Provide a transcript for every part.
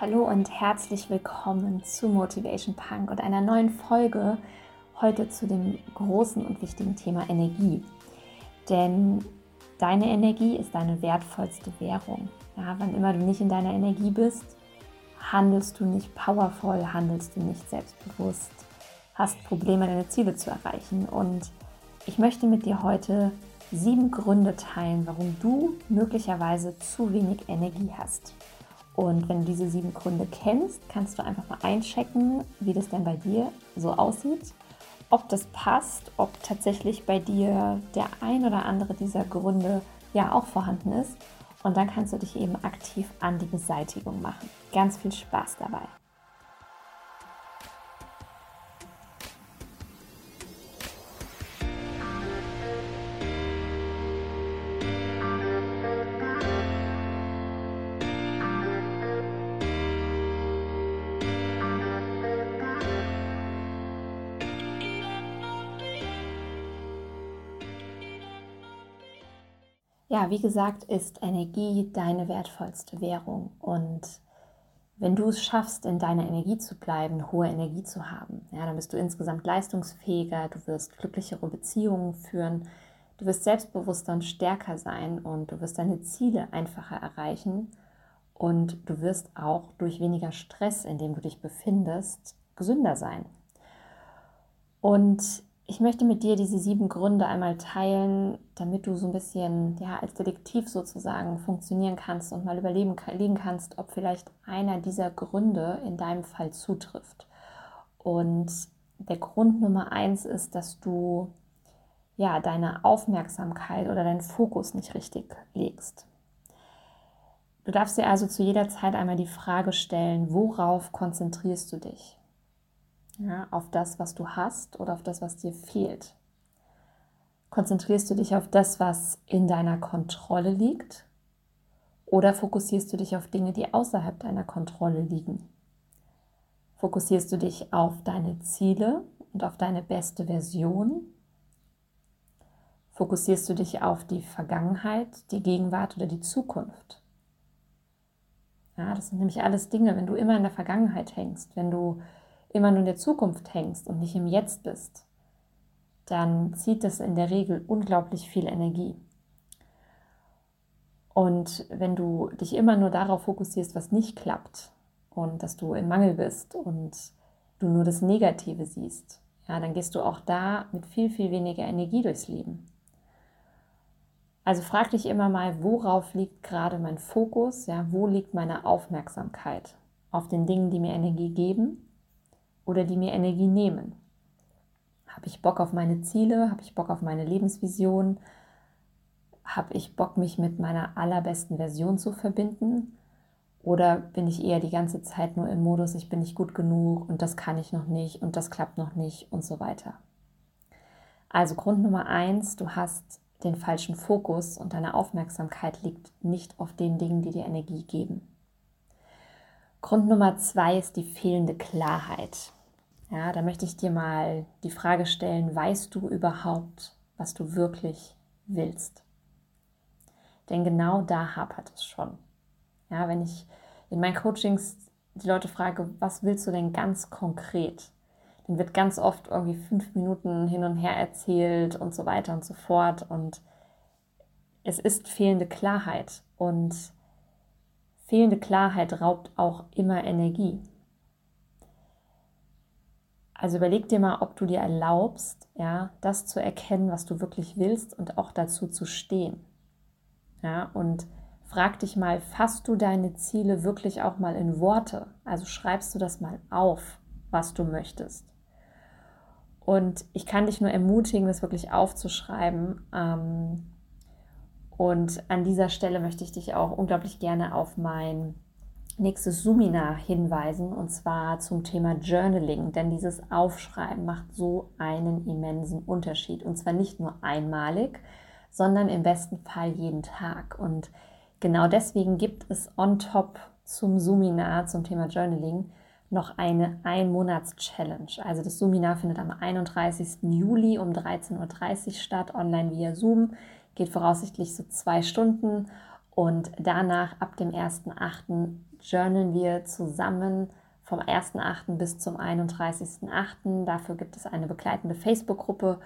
Hallo und herzlich willkommen zu Motivation Punk und einer neuen Folge heute zu dem großen und wichtigen Thema Energie. Denn deine Energie ist deine wertvollste Währung. Ja, wann immer du nicht in deiner Energie bist, handelst du nicht powervoll, handelst du nicht selbstbewusst, hast Probleme, deine Ziele zu erreichen. Und ich möchte mit dir heute sieben Gründe teilen, warum du möglicherweise zu wenig Energie hast. Und wenn du diese sieben Gründe kennst, kannst du einfach mal einchecken, wie das denn bei dir so aussieht, ob das passt, ob tatsächlich bei dir der ein oder andere dieser Gründe ja auch vorhanden ist. Und dann kannst du dich eben aktiv an die Beseitigung machen. Ganz viel Spaß dabei. Wie gesagt, ist Energie deine wertvollste Währung. Und wenn du es schaffst, in deiner Energie zu bleiben, hohe Energie zu haben, ja, dann bist du insgesamt leistungsfähiger, du wirst glücklichere Beziehungen führen, du wirst selbstbewusster und stärker sein und du wirst deine Ziele einfacher erreichen und du wirst auch durch weniger Stress, in dem du dich befindest, gesünder sein. Und ich möchte mit dir diese sieben Gründe einmal teilen, damit du so ein bisschen ja, als Detektiv sozusagen funktionieren kannst und mal überlegen kannst, ob vielleicht einer dieser Gründe in deinem Fall zutrifft. Und der Grund Nummer eins ist, dass du ja deine Aufmerksamkeit oder deinen Fokus nicht richtig legst. Du darfst dir also zu jeder Zeit einmal die Frage stellen, worauf konzentrierst du dich? Ja, auf das, was du hast oder auf das, was dir fehlt? Konzentrierst du dich auf das, was in deiner Kontrolle liegt? Oder fokussierst du dich auf Dinge, die außerhalb deiner Kontrolle liegen? Fokussierst du dich auf deine Ziele und auf deine beste Version? Fokussierst du dich auf die Vergangenheit, die Gegenwart oder die Zukunft? Ja, das sind nämlich alles Dinge, wenn du immer in der Vergangenheit hängst, wenn du immer nur in der Zukunft hängst und nicht im Jetzt bist, dann zieht das in der Regel unglaublich viel Energie. Und wenn du dich immer nur darauf fokussierst, was nicht klappt und dass du im Mangel bist und du nur das Negative siehst, ja, dann gehst du auch da mit viel, viel weniger Energie durchs Leben. Also frag dich immer mal, worauf liegt gerade mein Fokus, ja, wo liegt meine Aufmerksamkeit? Auf den Dingen, die mir Energie geben oder die mir Energie nehmen. Habe ich Bock auf meine Ziele? Habe ich Bock auf meine Lebensvision? Habe ich Bock, mich mit meiner allerbesten Version zu verbinden? Oder bin ich eher die ganze Zeit nur im Modus, ich bin nicht gut genug und das kann ich noch nicht und das klappt noch nicht und so weiter? Also Grund Nummer eins, du hast den falschen Fokus und deine Aufmerksamkeit liegt nicht auf den Dingen, die dir Energie geben. Grund Nummer zwei ist die fehlende Klarheit. Ja, da möchte ich dir mal die Frage stellen, weißt du überhaupt, was du wirklich willst? Denn genau da hapert es schon. Ja, wenn ich in meinen Coachings die Leute frage, was willst du denn ganz konkret? Dann wird ganz oft irgendwie fünf Minuten hin und her erzählt und so weiter und so fort. Und es ist fehlende Klarheit. Und Fehlende Klarheit raubt auch immer Energie. Also überleg dir mal, ob du dir erlaubst, ja, das zu erkennen, was du wirklich willst und auch dazu zu stehen. Ja, und frag dich mal, fasst du deine Ziele wirklich auch mal in Worte? Also schreibst du das mal auf, was du möchtest. Und ich kann dich nur ermutigen, das wirklich aufzuschreiben. Ähm, und an dieser Stelle möchte ich dich auch unglaublich gerne auf mein nächstes Suminar hinweisen und zwar zum Thema Journaling, denn dieses Aufschreiben macht so einen immensen Unterschied und zwar nicht nur einmalig, sondern im besten Fall jeden Tag. Und genau deswegen gibt es on top zum Suminar zum Thema Journaling noch eine Ein-Monats-Challenge. Also das Suminar findet am 31. Juli um 13.30 Uhr statt, online via Zoom geht voraussichtlich so zwei Stunden Und danach, ab dem 1.8., journalen wir zusammen vom 1.8. bis zum 31.8. Dafür gibt es eine begleitende Facebook-Gruppe.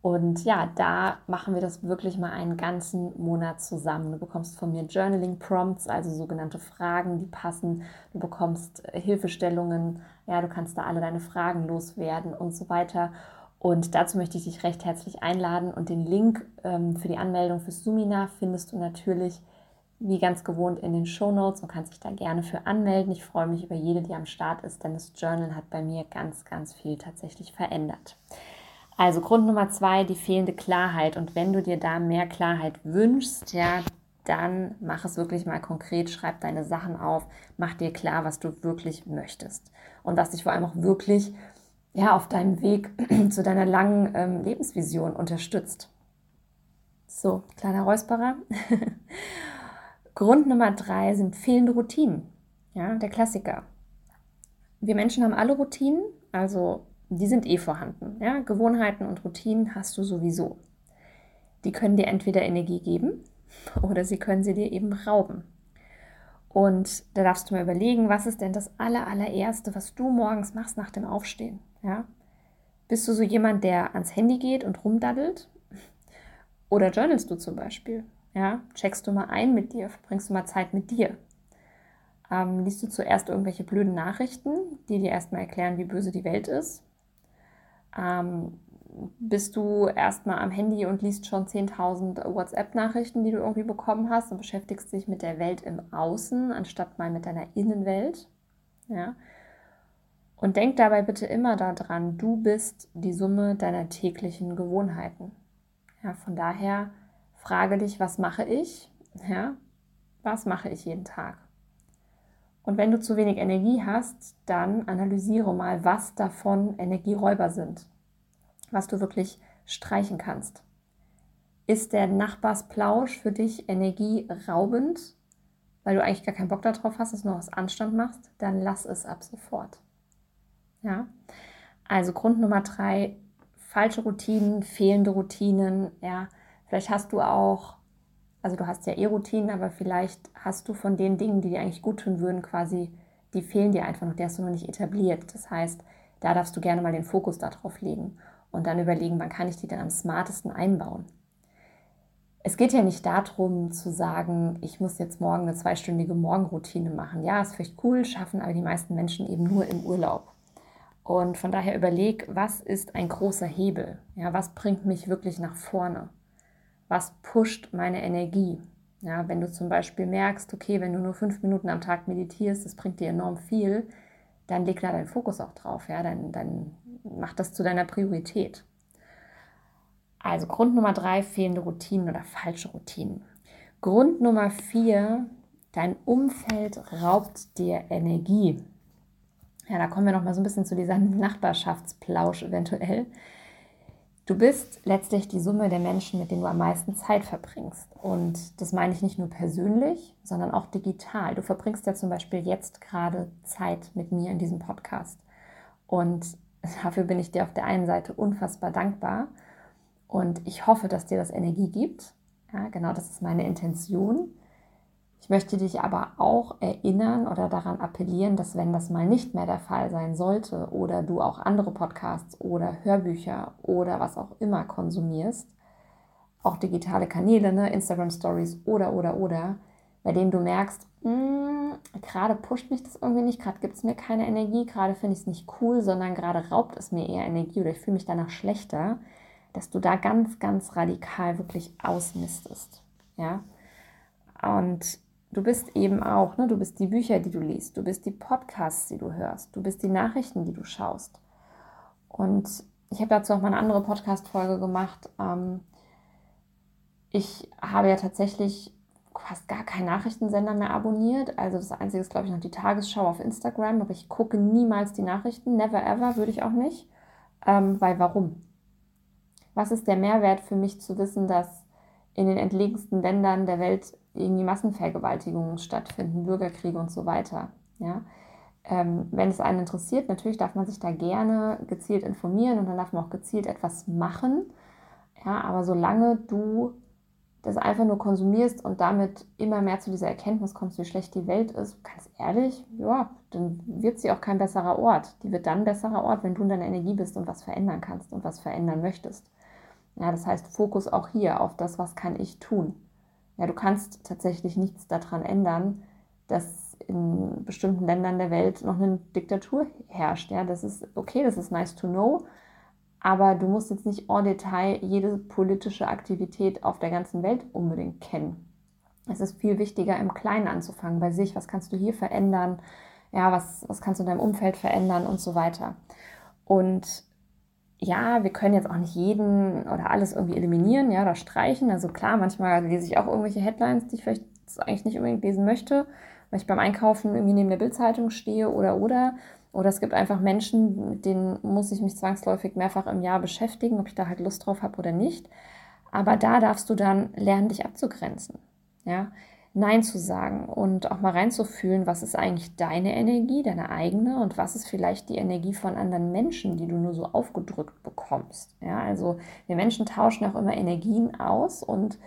Und ja, da machen wir das wirklich mal einen ganzen Monat zusammen. Du bekommst von mir Journaling Prompts, also sogenannte Fragen, die passen. Du bekommst Hilfestellungen. Ja, du kannst da alle deine Fragen loswerden und so weiter. Und dazu möchte ich dich recht herzlich einladen. Und den Link ähm, für die Anmeldung fürs Sumina findest du natürlich wie ganz gewohnt in den Show Notes und kannst dich da gerne für anmelden. Ich freue mich über jede, die am Start ist, denn das Journal hat bei mir ganz, ganz viel tatsächlich verändert. Also Grund Nummer zwei, die fehlende Klarheit. Und wenn du dir da mehr Klarheit wünschst, ja, dann mach es wirklich mal konkret, schreib deine Sachen auf, mach dir klar, was du wirklich möchtest und was dich vor allem auch wirklich ja, auf deinem Weg zu deiner langen ähm, Lebensvision unterstützt. So, kleiner Räusperer. Grund Nummer drei sind fehlende Routinen. Ja, der Klassiker. Wir Menschen haben alle Routinen, also die sind eh vorhanden. Ja? Gewohnheiten und Routinen hast du sowieso. Die können dir entweder Energie geben oder sie können sie dir eben rauben. Und da darfst du mal überlegen, was ist denn das aller, allererste, was du morgens machst nach dem Aufstehen? Ja? Bist du so jemand, der ans Handy geht und rumdaddelt? Oder journalst du zum Beispiel? Ja? Checkst du mal ein mit dir? Verbringst du mal Zeit mit dir? Ähm, liest du zuerst irgendwelche blöden Nachrichten, die dir erstmal erklären, wie böse die Welt ist? Ähm, bist du erstmal am Handy und liest schon 10.000 WhatsApp-Nachrichten, die du irgendwie bekommen hast und beschäftigst dich mit der Welt im Außen, anstatt mal mit deiner Innenwelt. Ja? Und denk dabei bitte immer daran, du bist die Summe deiner täglichen Gewohnheiten. Ja, von daher frage dich, was mache ich? Ja, was mache ich jeden Tag? Und wenn du zu wenig Energie hast, dann analysiere mal, was davon Energieräuber sind, was du wirklich streichen kannst. Ist der Nachbarsplausch für dich energieraubend, weil du eigentlich gar keinen Bock darauf hast, dass du noch was Anstand machst? Dann lass es ab sofort. Ja, also Grund Nummer drei, falsche Routinen, fehlende Routinen. Ja, vielleicht hast du auch also du hast ja eh Routinen, aber vielleicht hast du von den Dingen, die dir eigentlich gut tun würden, quasi, die fehlen dir einfach noch, die hast du noch nicht etabliert. Das heißt, da darfst du gerne mal den Fokus darauf legen und dann überlegen, wann kann ich die dann am smartesten einbauen. Es geht ja nicht darum zu sagen, ich muss jetzt morgen eine zweistündige Morgenroutine machen. Ja, ist vielleicht cool, schaffen aber die meisten Menschen eben nur im Urlaub. Und von daher überleg, was ist ein großer Hebel? Ja, was bringt mich wirklich nach vorne? Was pusht meine Energie. Ja, wenn du zum Beispiel merkst, okay, wenn du nur fünf Minuten am Tag meditierst, das bringt dir enorm viel, dann leg da deinen Fokus auch drauf. Ja, dann, dann mach das zu deiner Priorität. Also Grund Nummer drei, fehlende Routinen oder falsche Routinen. Grund Nummer vier, dein Umfeld raubt dir Energie. Ja, da kommen wir noch mal so ein bisschen zu dieser Nachbarschaftsplausch eventuell. Du bist letztlich die Summe der Menschen, mit denen du am meisten Zeit verbringst. Und das meine ich nicht nur persönlich, sondern auch digital. Du verbringst ja zum Beispiel jetzt gerade Zeit mit mir in diesem Podcast. Und dafür bin ich dir auf der einen Seite unfassbar dankbar. Und ich hoffe, dass dir das Energie gibt. Ja, genau das ist meine Intention. Ich möchte dich aber auch erinnern oder daran appellieren, dass wenn das mal nicht mehr der Fall sein sollte oder du auch andere Podcasts oder Hörbücher oder was auch immer konsumierst, auch digitale Kanäle, ne, Instagram Stories oder oder oder, bei denen du merkst, hm, gerade pusht mich das irgendwie nicht, gerade gibt es mir keine Energie, gerade finde ich es nicht cool, sondern gerade raubt es mir eher Energie oder ich fühle mich danach schlechter, dass du da ganz, ganz radikal wirklich ausmistest. Ja. Und Du bist eben auch, ne, du bist die Bücher, die du liest, du bist die Podcasts, die du hörst, du bist die Nachrichten, die du schaust. Und ich habe dazu auch mal eine andere Podcast-Folge gemacht. Ähm, ich habe ja tatsächlich fast gar keinen Nachrichtensender mehr abonniert. Also das Einzige ist, glaube ich, noch die Tagesschau auf Instagram, aber ich gucke niemals die Nachrichten. Never ever würde ich auch nicht. Ähm, weil warum? Was ist der Mehrwert für mich zu wissen, dass in den entlegensten Ländern der Welt irgendwie Massenvergewaltigungen stattfinden, Bürgerkriege und so weiter. Ja? Ähm, wenn es einen interessiert, natürlich darf man sich da gerne gezielt informieren und dann darf man auch gezielt etwas machen. Ja, aber solange du das einfach nur konsumierst und damit immer mehr zu dieser Erkenntnis kommst, wie schlecht die Welt ist, ganz ehrlich, ja, dann wird sie auch kein besserer Ort. Die wird dann ein besserer Ort, wenn du in deiner Energie bist und was verändern kannst und was verändern möchtest. Ja, das heißt, Fokus auch hier auf das, was kann ich tun. Ja, du kannst tatsächlich nichts daran ändern, dass in bestimmten Ländern der Welt noch eine Diktatur herrscht. Ja, das ist okay, das ist nice to know, aber du musst jetzt nicht en Detail jede politische Aktivität auf der ganzen Welt unbedingt kennen. Es ist viel wichtiger, im Kleinen anzufangen, bei sich. Was kannst du hier verändern? Ja, was, was kannst du in deinem Umfeld verändern und so weiter. Und ja, wir können jetzt auch nicht jeden oder alles irgendwie eliminieren, ja, oder streichen. Also klar, manchmal lese ich auch irgendwelche Headlines, die ich vielleicht eigentlich nicht unbedingt lesen möchte, weil ich beim Einkaufen irgendwie neben der Bildzeitung stehe oder oder. Oder es gibt einfach Menschen, mit denen muss ich mich zwangsläufig mehrfach im Jahr beschäftigen, ob ich da halt Lust drauf habe oder nicht. Aber da darfst du dann lernen, dich abzugrenzen. Ja, Nein zu sagen und auch mal reinzufühlen, was ist eigentlich deine Energie, deine eigene und was ist vielleicht die Energie von anderen Menschen, die du nur so aufgedrückt bekommst. Ja, also wir Menschen tauschen auch immer Energien aus und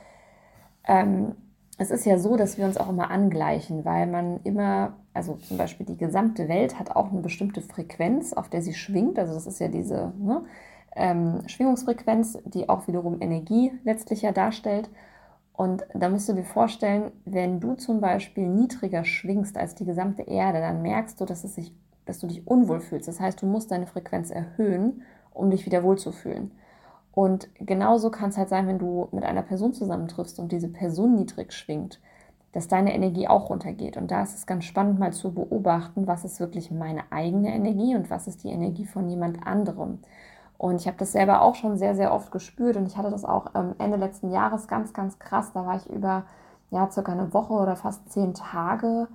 ähm, es ist ja so, dass wir uns auch immer angleichen, weil man immer, also zum Beispiel die gesamte Welt hat auch eine bestimmte Frequenz, auf der sie schwingt. Also das ist ja diese ne, ähm, Schwingungsfrequenz, die auch wiederum Energie letztlich ja darstellt. Und da musst du dir vorstellen, wenn du zum Beispiel niedriger schwingst als die gesamte Erde, dann merkst du, dass, es sich, dass du dich unwohl fühlst. Das heißt, du musst deine Frequenz erhöhen, um dich wieder wohlzufühlen. Und genauso kann es halt sein, wenn du mit einer Person zusammentriffst und diese Person niedrig schwingt, dass deine Energie auch runtergeht. Und da ist es ganz spannend, mal zu beobachten, was ist wirklich meine eigene Energie und was ist die Energie von jemand anderem. Und ich habe das selber auch schon sehr, sehr oft gespürt und ich hatte das auch ähm, Ende letzten Jahres ganz, ganz krass. Da war ich über ja, circa eine Woche oder fast zehn Tage,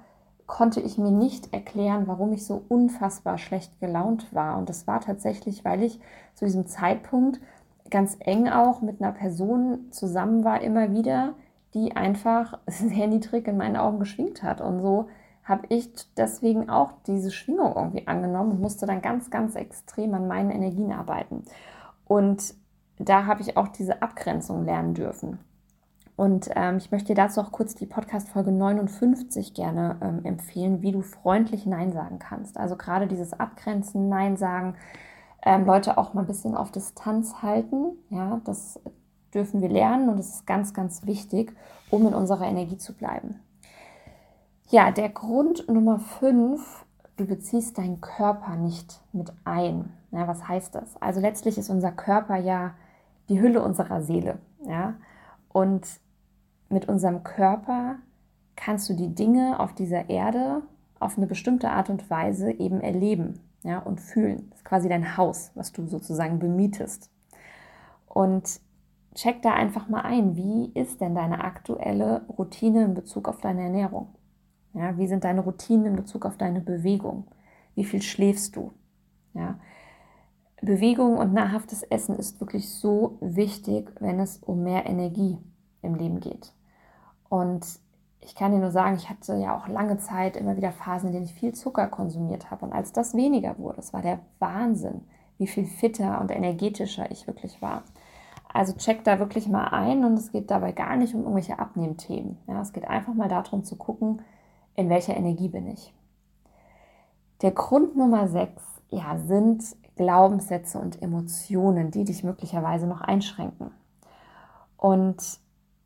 konnte ich mir nicht erklären, warum ich so unfassbar schlecht gelaunt war. Und das war tatsächlich, weil ich zu diesem Zeitpunkt ganz eng auch mit einer Person zusammen war, immer wieder, die einfach sehr niedrig in meinen Augen geschwingt hat. Und so habe ich deswegen auch diese Schwingung irgendwie angenommen und musste dann ganz, ganz extrem an meinen Energien arbeiten. Und da habe ich auch diese Abgrenzung lernen dürfen. Und ähm, ich möchte dir dazu auch kurz die Podcast-Folge 59 gerne ähm, empfehlen, wie du freundlich Nein sagen kannst. Also gerade dieses Abgrenzen, Nein sagen, ähm, Leute auch mal ein bisschen auf Distanz halten. Ja, das dürfen wir lernen und es ist ganz, ganz wichtig, um in unserer Energie zu bleiben. Ja, der Grund Nummer 5, du beziehst deinen Körper nicht mit ein. Ja, was heißt das? Also letztlich ist unser Körper ja die Hülle unserer Seele. Ja? Und mit unserem Körper kannst du die Dinge auf dieser Erde auf eine bestimmte Art und Weise eben erleben ja, und fühlen. Das ist quasi dein Haus, was du sozusagen bemietest. Und check da einfach mal ein, wie ist denn deine aktuelle Routine in Bezug auf deine Ernährung? Ja, wie sind deine Routinen in Bezug auf deine Bewegung? Wie viel schläfst du? Ja, Bewegung und nahrhaftes Essen ist wirklich so wichtig, wenn es um mehr Energie im Leben geht. Und ich kann dir nur sagen, ich hatte ja auch lange Zeit immer wieder Phasen, in denen ich viel Zucker konsumiert habe. Und als das weniger wurde, es war der Wahnsinn, wie viel fitter und energetischer ich wirklich war. Also check da wirklich mal ein und es geht dabei gar nicht um irgendwelche Abnehmthemen. Ja, es geht einfach mal darum zu gucken, in welcher Energie bin ich. Der Grund Nummer 6 ja, sind Glaubenssätze und Emotionen, die dich möglicherweise noch einschränken. Und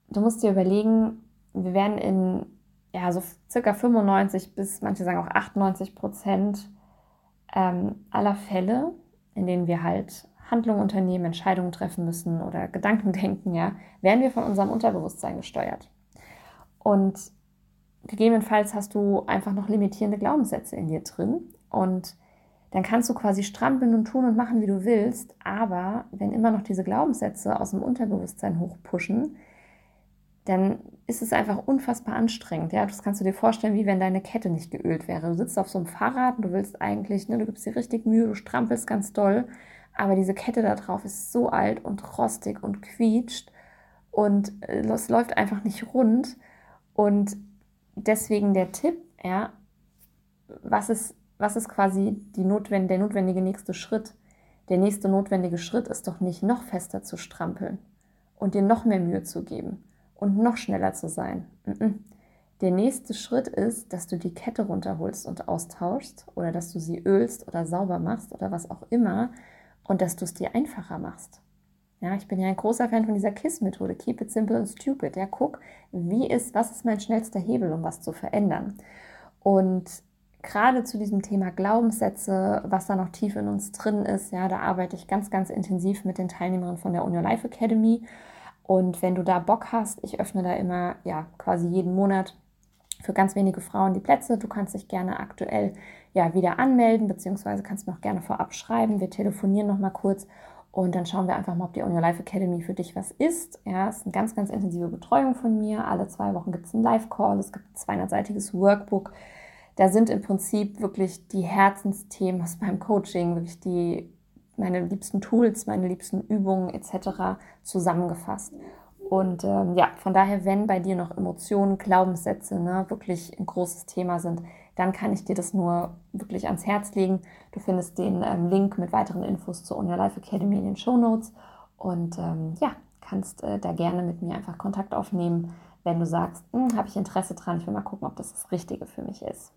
du musst dir überlegen, wir werden in ja, so circa 95 bis manche sagen auch 98 Prozent ähm, aller Fälle, in denen wir halt Handlungen unternehmen, Entscheidungen treffen müssen oder Gedanken denken, ja, werden wir von unserem Unterbewusstsein gesteuert. Und gegebenenfalls hast du einfach noch limitierende Glaubenssätze in dir drin und dann kannst du quasi strampeln und tun und machen, wie du willst, aber wenn immer noch diese Glaubenssätze aus dem Unterbewusstsein hochpushen, dann ist es einfach unfassbar anstrengend. Ja, das kannst du dir vorstellen, wie wenn deine Kette nicht geölt wäre. Du sitzt auf so einem Fahrrad und du willst eigentlich, ne, du gibst dir richtig Mühe, du strampelst ganz doll, aber diese Kette da drauf ist so alt und rostig und quietscht und äh, es läuft einfach nicht rund. Und deswegen der Tipp, ja, was ist, was ist quasi die notwend der notwendige nächste Schritt? Der nächste notwendige Schritt ist doch nicht noch fester zu strampeln und dir noch mehr Mühe zu geben und noch schneller zu sein. Der nächste Schritt ist, dass du die Kette runterholst und austauschst oder dass du sie ölst oder sauber machst oder was auch immer und dass du es dir einfacher machst. Ja, ich bin ja ein großer Fan von dieser KISS-Methode. Keep it simple and stupid. Ja, guck, wie ist, was ist mein schnellster Hebel, um was zu verändern? Und gerade zu diesem Thema Glaubenssätze, was da noch tief in uns drin ist, ja, da arbeite ich ganz, ganz intensiv mit den Teilnehmern von der On Your Life Academy. Und wenn du da Bock hast, ich öffne da immer, ja, quasi jeden Monat für ganz wenige Frauen die Plätze. Du kannst dich gerne aktuell ja wieder anmelden, beziehungsweise kannst mir auch gerne vorab schreiben. Wir telefonieren nochmal kurz und dann schauen wir einfach mal, ob die On Your Life Academy für dich was ist. Ja, es ist eine ganz, ganz intensive Betreuung von mir. Alle zwei Wochen gibt es einen Live-Call, es gibt ein 200-seitiges Workbook da sind im Prinzip wirklich die Herzensthemen aus meinem Coaching, wirklich die, meine liebsten Tools, meine liebsten Übungen etc. zusammengefasst. Und ähm, ja, von daher, wenn bei dir noch Emotionen, Glaubenssätze ne, wirklich ein großes Thema sind, dann kann ich dir das nur wirklich ans Herz legen. Du findest den ähm, Link mit weiteren Infos zur Unir Life Academy in den Show Notes und ähm, ja, kannst äh, da gerne mit mir einfach Kontakt aufnehmen, wenn du sagst, hm, habe ich Interesse dran, ich will mal gucken, ob das das Richtige für mich ist.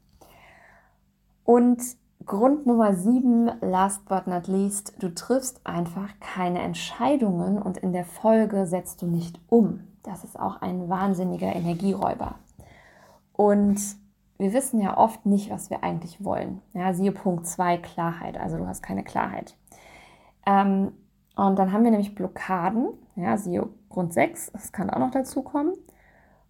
Und Grund Nummer sieben, last but not least, du triffst einfach keine Entscheidungen und in der Folge setzt du nicht um. Das ist auch ein wahnsinniger Energieräuber. Und wir wissen ja oft nicht, was wir eigentlich wollen. Ja, siehe Punkt 2, Klarheit. Also du hast keine Klarheit. Ähm, und dann haben wir nämlich Blockaden. Ja, siehe Grund 6, das kann auch noch dazu kommen.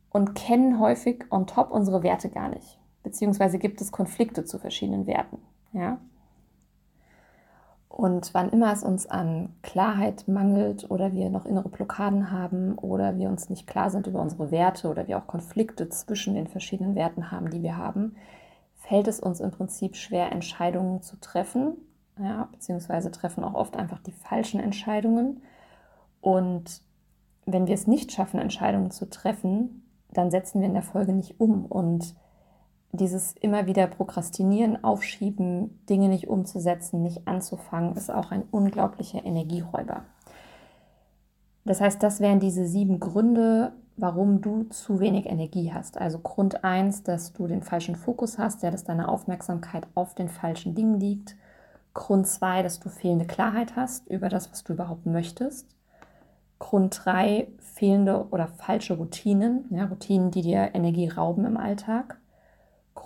Und kennen häufig on top unsere Werte gar nicht beziehungsweise gibt es Konflikte zu verschiedenen Werten. Ja? Und wann immer es uns an Klarheit mangelt oder wir noch innere Blockaden haben oder wir uns nicht klar sind über unsere Werte oder wir auch Konflikte zwischen den verschiedenen Werten haben, die wir haben, fällt es uns im Prinzip schwer, Entscheidungen zu treffen, ja, beziehungsweise treffen auch oft einfach die falschen Entscheidungen. Und wenn wir es nicht schaffen, Entscheidungen zu treffen, dann setzen wir in der Folge nicht um und dieses immer wieder Prokrastinieren, Aufschieben, Dinge nicht umzusetzen, nicht anzufangen, ist auch ein unglaublicher Energieräuber. Das heißt, das wären diese sieben Gründe, warum du zu wenig Energie hast. Also Grund 1, dass du den falschen Fokus hast, ja, dass deine Aufmerksamkeit auf den falschen Dingen liegt. Grund 2, dass du fehlende Klarheit hast über das, was du überhaupt möchtest. Grund 3, fehlende oder falsche Routinen, ja, Routinen, die dir Energie rauben im Alltag.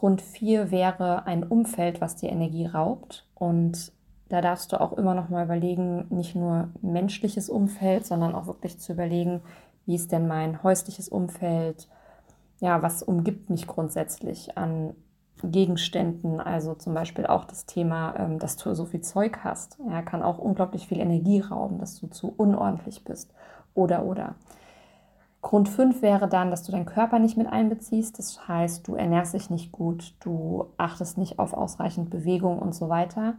Grund 4 wäre ein Umfeld, was dir Energie raubt. Und da darfst du auch immer noch mal überlegen, nicht nur menschliches Umfeld, sondern auch wirklich zu überlegen, wie ist denn mein häusliches Umfeld? Ja, was umgibt mich grundsätzlich an Gegenständen? Also zum Beispiel auch das Thema, ähm, dass du so viel Zeug hast. Ja, kann auch unglaublich viel Energie rauben, dass du zu unordentlich bist. Oder, oder. Grund 5 wäre dann, dass du deinen Körper nicht mit einbeziehst. Das heißt, du ernährst dich nicht gut, du achtest nicht auf ausreichend Bewegung und so weiter.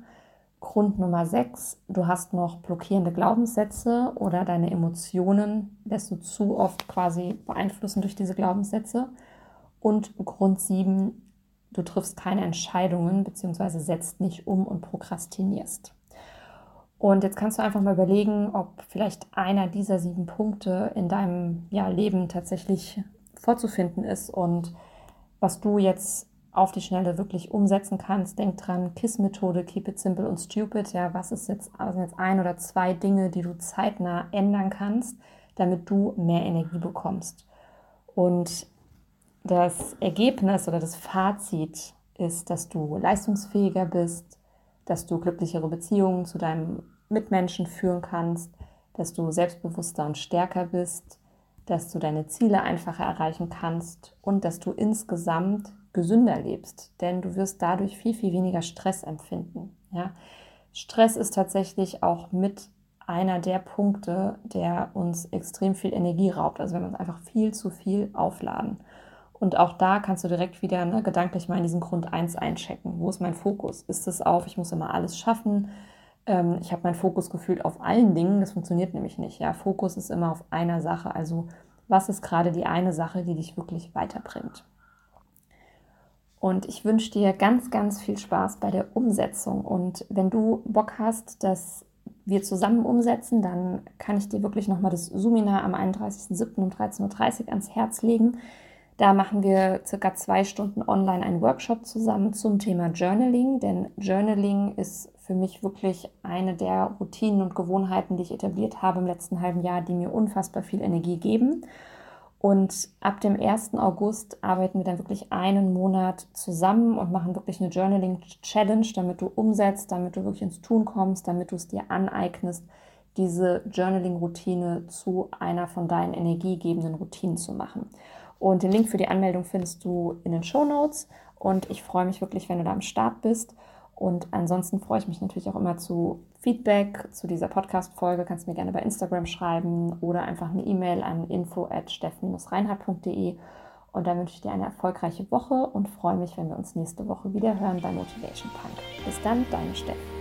Grund Nummer 6, du hast noch blockierende Glaubenssätze oder deine Emotionen lässt du zu oft quasi beeinflussen durch diese Glaubenssätze. Und Grund 7, du triffst keine Entscheidungen bzw. setzt nicht um und prokrastinierst. Und jetzt kannst du einfach mal überlegen, ob vielleicht einer dieser sieben Punkte in deinem ja, Leben tatsächlich vorzufinden ist und was du jetzt auf die Schnelle wirklich umsetzen kannst. Denk dran, KISS-Methode, keep it simple und stupid. Ja, was ist jetzt, also jetzt ein oder zwei Dinge, die du zeitnah ändern kannst, damit du mehr Energie bekommst. Und das Ergebnis oder das Fazit ist, dass du leistungsfähiger bist, dass du glücklichere Beziehungen zu deinem Mitmenschen führen kannst, dass du selbstbewusster und stärker bist, dass du deine Ziele einfacher erreichen kannst und dass du insgesamt gesünder lebst, denn du wirst dadurch viel, viel weniger Stress empfinden. Ja? Stress ist tatsächlich auch mit einer der Punkte, der uns extrem viel Energie raubt. Also wenn wir uns einfach viel zu viel aufladen. Und auch da kannst du direkt wieder ne, gedanklich mal in diesen Grund 1 einchecken. Wo ist mein Fokus? Ist es auf, ich muss immer alles schaffen? Ähm, ich habe meinen Fokus gefühlt auf allen Dingen. Das funktioniert nämlich nicht. Ja, Fokus ist immer auf einer Sache. Also was ist gerade die eine Sache, die dich wirklich weiterbringt? Und ich wünsche dir ganz, ganz viel Spaß bei der Umsetzung. Und wenn du Bock hast, dass wir zusammen umsetzen, dann kann ich dir wirklich nochmal das Suminar am 31.07. um 13.30 Uhr ans Herz legen. Da machen wir circa zwei Stunden online einen Workshop zusammen zum Thema Journaling, denn Journaling ist für mich wirklich eine der Routinen und Gewohnheiten, die ich etabliert habe im letzten halben Jahr, die mir unfassbar viel Energie geben. Und ab dem 1. August arbeiten wir dann wirklich einen Monat zusammen und machen wirklich eine Journaling-Challenge, damit du umsetzt, damit du wirklich ins Tun kommst, damit du es dir aneignest, diese Journaling-Routine zu einer von deinen energiegebenden Routinen zu machen. Und den Link für die Anmeldung findest du in den Show Notes. Und ich freue mich wirklich, wenn du da am Start bist. Und ansonsten freue ich mich natürlich auch immer zu Feedback zu dieser Podcast-Folge. Kannst mir gerne bei Instagram schreiben oder einfach eine E-Mail an info at steffen-reinhardt.de. Und dann wünsche ich dir eine erfolgreiche Woche und freue mich, wenn wir uns nächste Woche wieder hören bei Motivation Punk. Bis dann, deine Steffen.